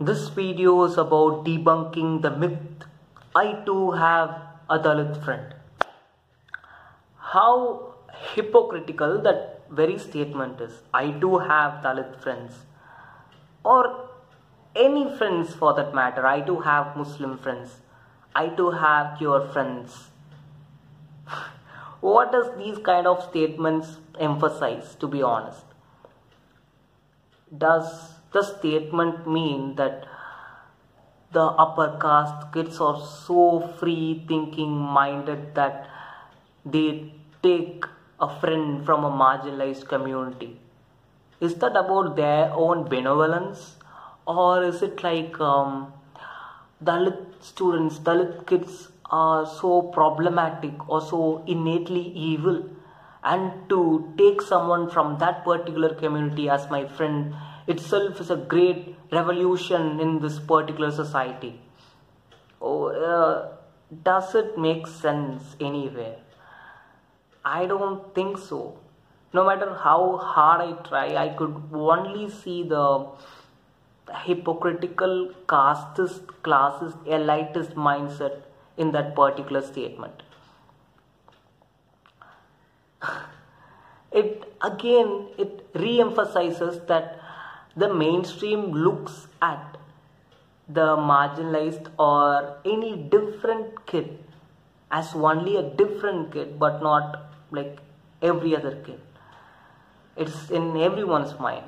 This video is about debunking the myth I too have a Dalit friend. How hypocritical that very statement is. I do have Dalit friends. Or any friends for that matter. I do have Muslim friends. I do have your friends. what does these kind of statements emphasize to be honest? Does the statement mean that the upper caste kids are so free thinking minded that they take a friend from a marginalized community. Is that about their own benevolence? Or is it like um, dalit students dalit kids are so problematic or so innately evil? And to take someone from that particular community as my friend itself is a great revolution in this particular society. Oh, uh, does it make sense anywhere? I don't think so. No matter how hard I try, I could only see the hypocritical casteist, classist, elitist mindset in that particular statement. It again it re-emphasizes that the mainstream looks at the marginalized or any different kid as only a different kid but not like every other kid. It's in everyone's mind.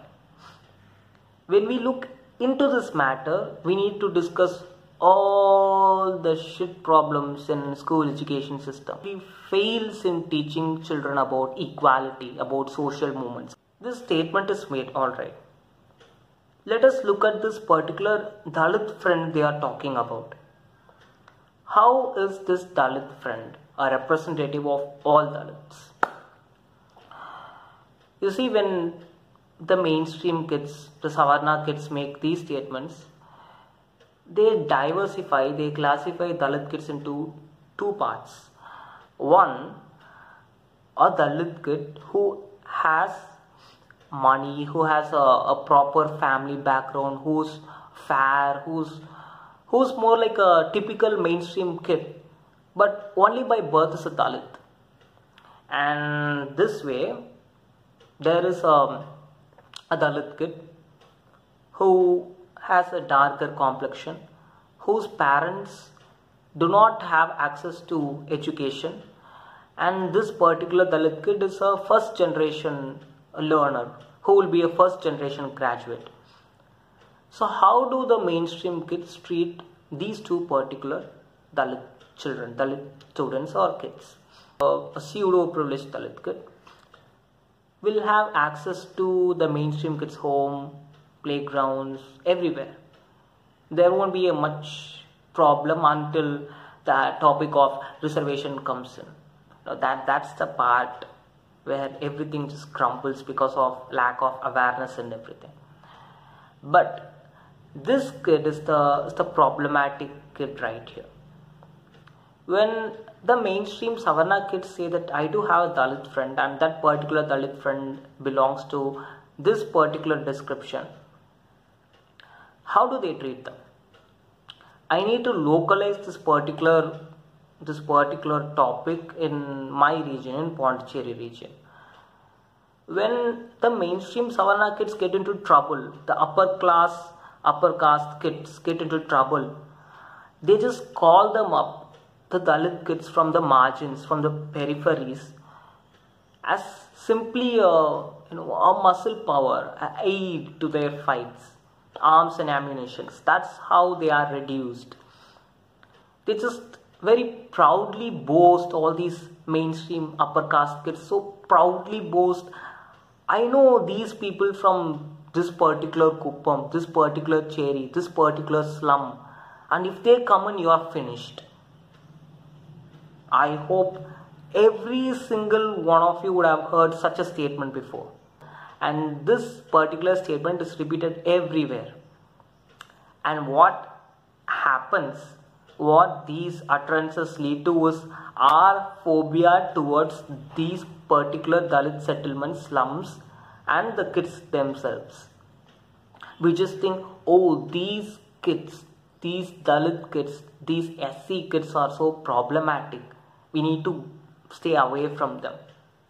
When we look into this matter we need to discuss all the shit problems in school education system. We fails in teaching children about equality about social movements. This statement is made all right let us look at this particular Dalit friend they are talking about. How is this Dalit friend a representative of all Dalits? You see, when the mainstream kids, the Savarna kids make these statements, they diversify, they classify Dalit kids into two parts. One, a Dalit kid who has money, who has a, a proper family background, who's fair, who's who's more like a typical mainstream kid, but only by birth is a Dalit. And this way, there is a, a Dalit kid who has a darker complexion, whose parents do not have access to education, and this particular Dalit kid is a first generation learner who will be a first generation graduate. So how do the mainstream kids treat these two particular Dalit children, Dalit students or kids? Uh, a pseudo privileged Dalit kid will have access to the mainstream kids home, playgrounds, everywhere. There won't be a much problem until the topic of reservation comes in. Now that that's the part where everything just crumbles because of lack of awareness and everything but this kid is the is the problematic kid right here when the mainstream Savarna kids say that I do have a Dalit friend and that particular Dalit friend belongs to this particular description, how do they treat them? I need to localize this particular this particular topic in my region, in Pondicherry region. When the mainstream Savarna kids get into trouble, the upper class, upper caste kids get into trouble, they just call them up, the Dalit kids from the margins, from the peripheries, as simply a, you know, a muscle power, aid to their fights, arms and ammunition. That's how they are reduced. They just very proudly boast all these mainstream upper caste kids so proudly boast i know these people from this particular kuppam this particular cheri this particular slum. And if they come in you are finished i hope every single one of you would have heard such a statement before. And this particular statement is repeated everywhere. And what happens what these utterances lead to is our phobia towards these particular Dalit settlement slums and the kids themselves. we just think oh these kids these dalit kids these sc kids are so problematic. We need to stay away from them.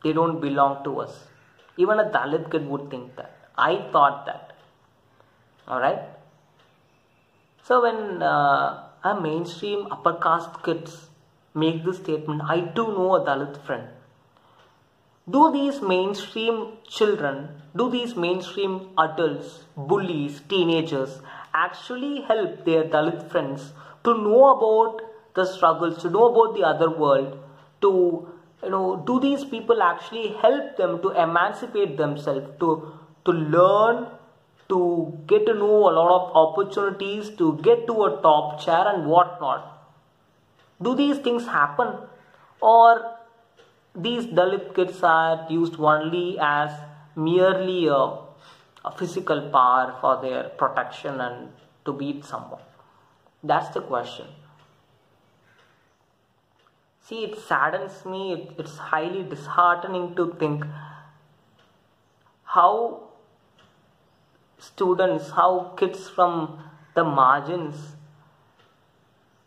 They don't belong to us. Even a dalit kid would think that. I thought that. All right? So when uh, a mainstream upper caste kids make this statement, I too know a Dalit friend. Do these mainstream children, do these mainstream adults, bullies, teenagers actually help their Dalit friends to know about the struggles, to know about the other world, to you know, do these people actually help them to emancipate themselves, to to learn, to get to know a lot of opportunities, to get to a top chair and whatnot? Do these things happen? Or these Dalit kids are used only as merely a, a physical power for their protection and to beat someone? That's the question. See, it saddens me, it, it's highly disheartening to think how students, how kids from the margins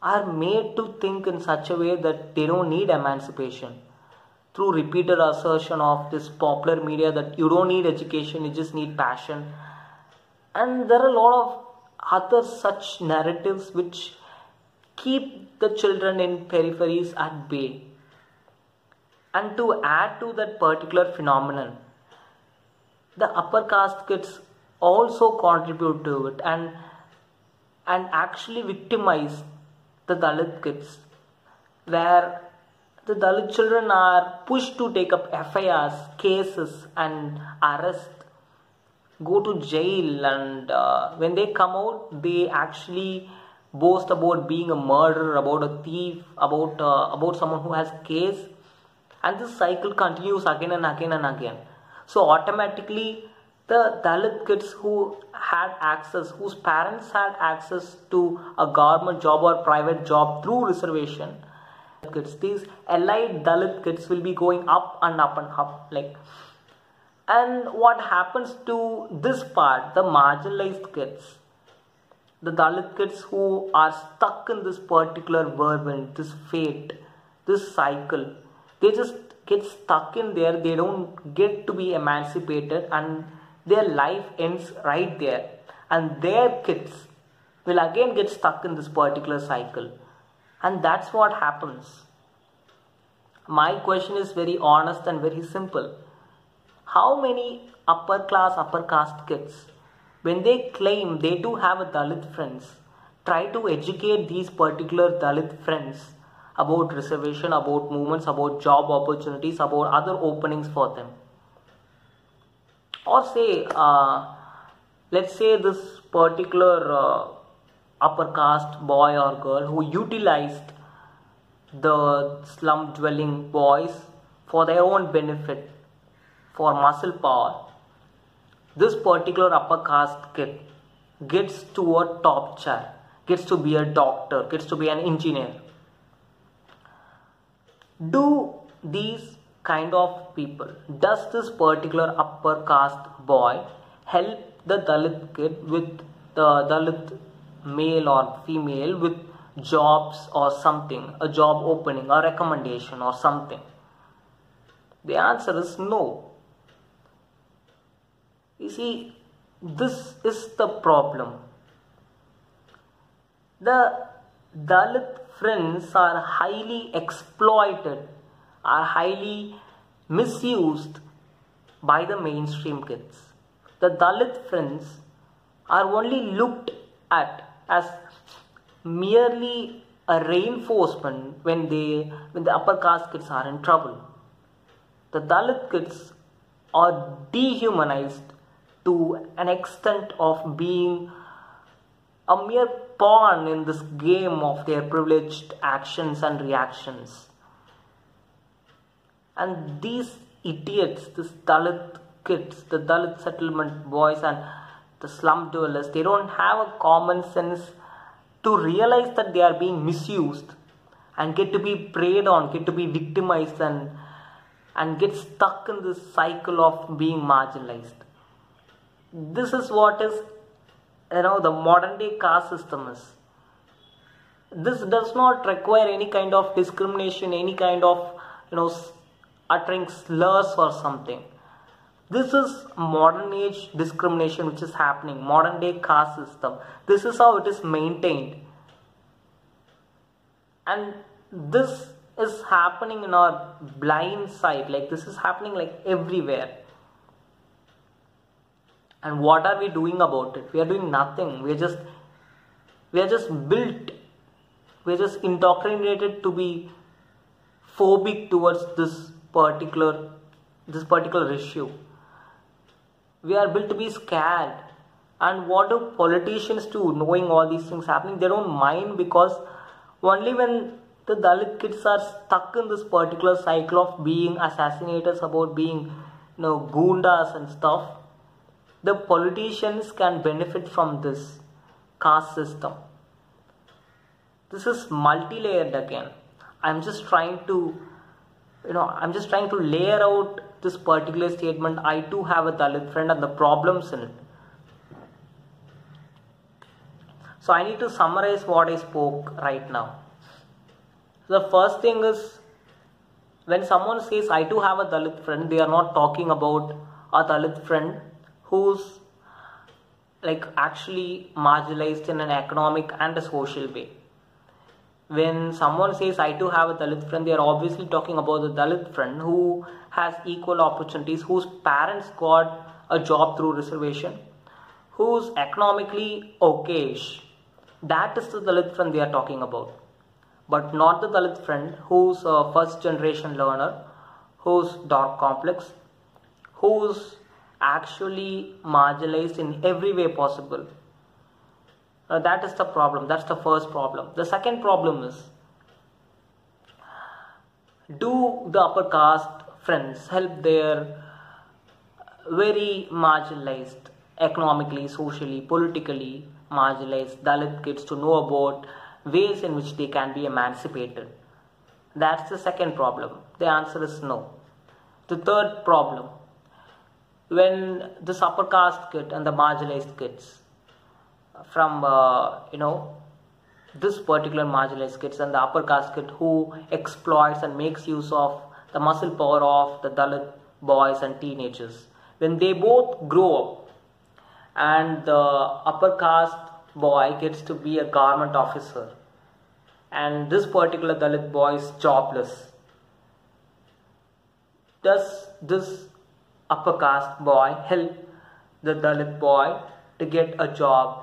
are made to think in such a way that they don't need emancipation. Through repeated assertion of this popular media that you don't need education you just need passion. And there are a lot of other such narratives which keep the children in peripheries at bay. And to add to that particular phenomenon the upper caste kids also contribute to it and and actually victimize the Dalit kids, where the Dalit children are pushed to take up FIRs, cases, and arrest, go to jail, and uh, when they come out, they actually boast about being a murderer, about a thief, about uh, about someone who has case, and this cycle continues again and again and again. So automatically, the Dalit kids who had access, whose parents had access to a government job or private job through reservation, kids, these allied Dalit kids will be going up and up and up. Like, and what happens to this part, the marginalized kids, the Dalit kids who are stuck in this particular whirlwind, this fate, this cycle, they just get stuck in there. They don't get to be emancipated and their life ends right there and their kids will again get stuck in this particular cycle. And that's what happens. My question is very honest and very simple. How many upper class upper caste kids when they claim they do have a dalit friends try to educate these particular dalit friends about reservation about movements about job opportunities about other openings for them or say uh, let's say this particular uh, upper caste boy or girl who utilized the slum dwelling boys for their own benefit for muscle power this particular upper caste kid gets to a top chair gets to be a doctor gets to be an engineer. Do these kind of people. Does this particular upper caste boy help the dalit kid with the dalit male or female with jobs or something a job opening a recommendation or something? The answer is no. You see this is the problem. The dalit friends are highly exploited are highly misused by the mainstream kids. The Dalit friends are only looked at as merely a reinforcement when they when the upper caste kids are in trouble. The Dalit kids are dehumanized to an extent of being a mere pawn in this game of their privileged actions and reactions. And these idiots, this Dalit kids, the Dalit settlement boys and the slum dwellers, they don't have a common sense to realize that they are being misused and get to be preyed on, get to be victimized and and get stuck in this cycle of being marginalized. This is what is you know the modern day caste system is this does not require any kind of discrimination any kind of you know uttering slurs or something. This is modern age discrimination which is happening modern day caste system. This is how it is maintained. And this is happening in our blind sight like this is happening like everywhere. And what are we doing about it? We are doing nothing. We are just we are just built we are just indoctrinated to be phobic towards this particular this particular issue we are built to be scared and what do politicians do knowing all these things happening they don't mind because only when the Dalit kids are stuck in this particular cycle of being assassinators about being you know goondas and stuff the politicians can benefit from this caste system. This is multi-layered again. I'm just trying to, you know, I'm just trying to layer out this particular statement. I too have a Dalit friend and the problems in it. So I need to summarize what I spoke right now. The first thing is when someone says I too have a Dalit friend, they are not talking about a Dalit friend who's like actually marginalized in an economic and a social way. When someone says I too have a Dalit friend, they are obviously talking about the Dalit friend who has equal opportunities, whose parents got a job through reservation, who's economically okayish. That is the Dalit friend they are talking about. But not the Dalit friend who's a first generation learner, who's dark complex, who's actually marginalized in every way possible. That is the problem. That's the first problem. The second problem is do the upper caste friends help their very marginalized economically, socially, politically marginalized Dalit kids to know about ways in which they can be emancipated? That's the second problem. The answer is no. The third problem when this upper caste kid and the marginalized kids from uh, you know this particular marginalized kids and the upper caste kid who exploits and makes use of the muscle power of the Dalit boys and teenagers. When they both grow up and the upper caste boy gets to be a government officer and this particular Dalit boy is jobless does this upper caste boy help the Dalit boy to get a job,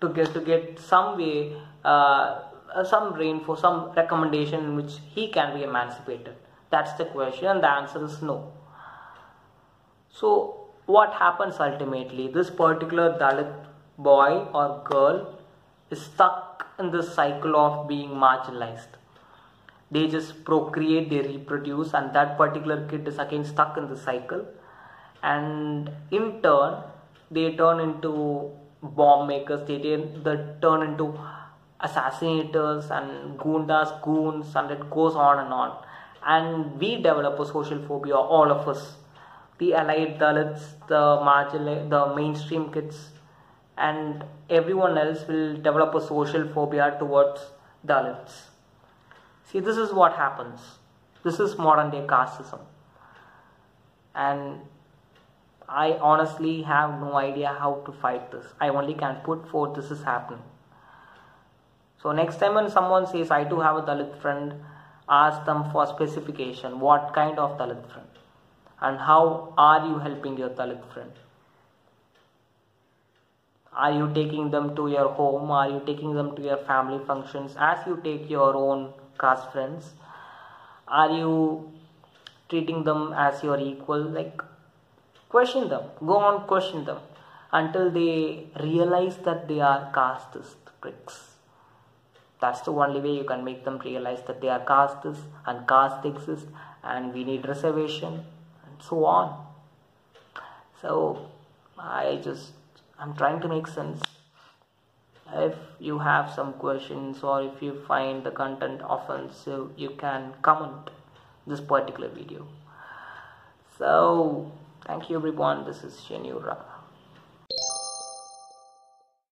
to get to get some way, uh, uh some rain for some recommendation in which he can be emancipated. That's the question, and the answer is no. So, what happens ultimately? This particular Dalit boy or girl is stuck in this cycle of being marginalized. They just procreate, they reproduce, and that particular kid is again stuck in the cycle and in turn they turn into bomb makers they, they turn into assassinators and gundas goons and it goes on and on. And we develop a social phobia all of us. The allied dalits the marginal the mainstream kids and everyone else will develop a social phobia towards dalits. See this is what happens. This is modern day casteism. And I honestly have no idea how to fight this. I only can put forth this is happening. So next time when someone says I do have a Dalit friend, ask them for specification. What kind of Dalit friend? And how are you helping your Dalit friend? Are you taking them to your home? Are you taking them to your family functions as you take your own caste friends? Are you treating them as your equal? Like Question them, go on question them until they realize that they are casteist pricks. That's the only way you can make them realize that they are casteist and caste exists and we need reservation and so on. So I just I'm trying to make sense. If you have some questions or if you find the content offensive, you can comment this particular video. So Thank you everyone. This is Shenura.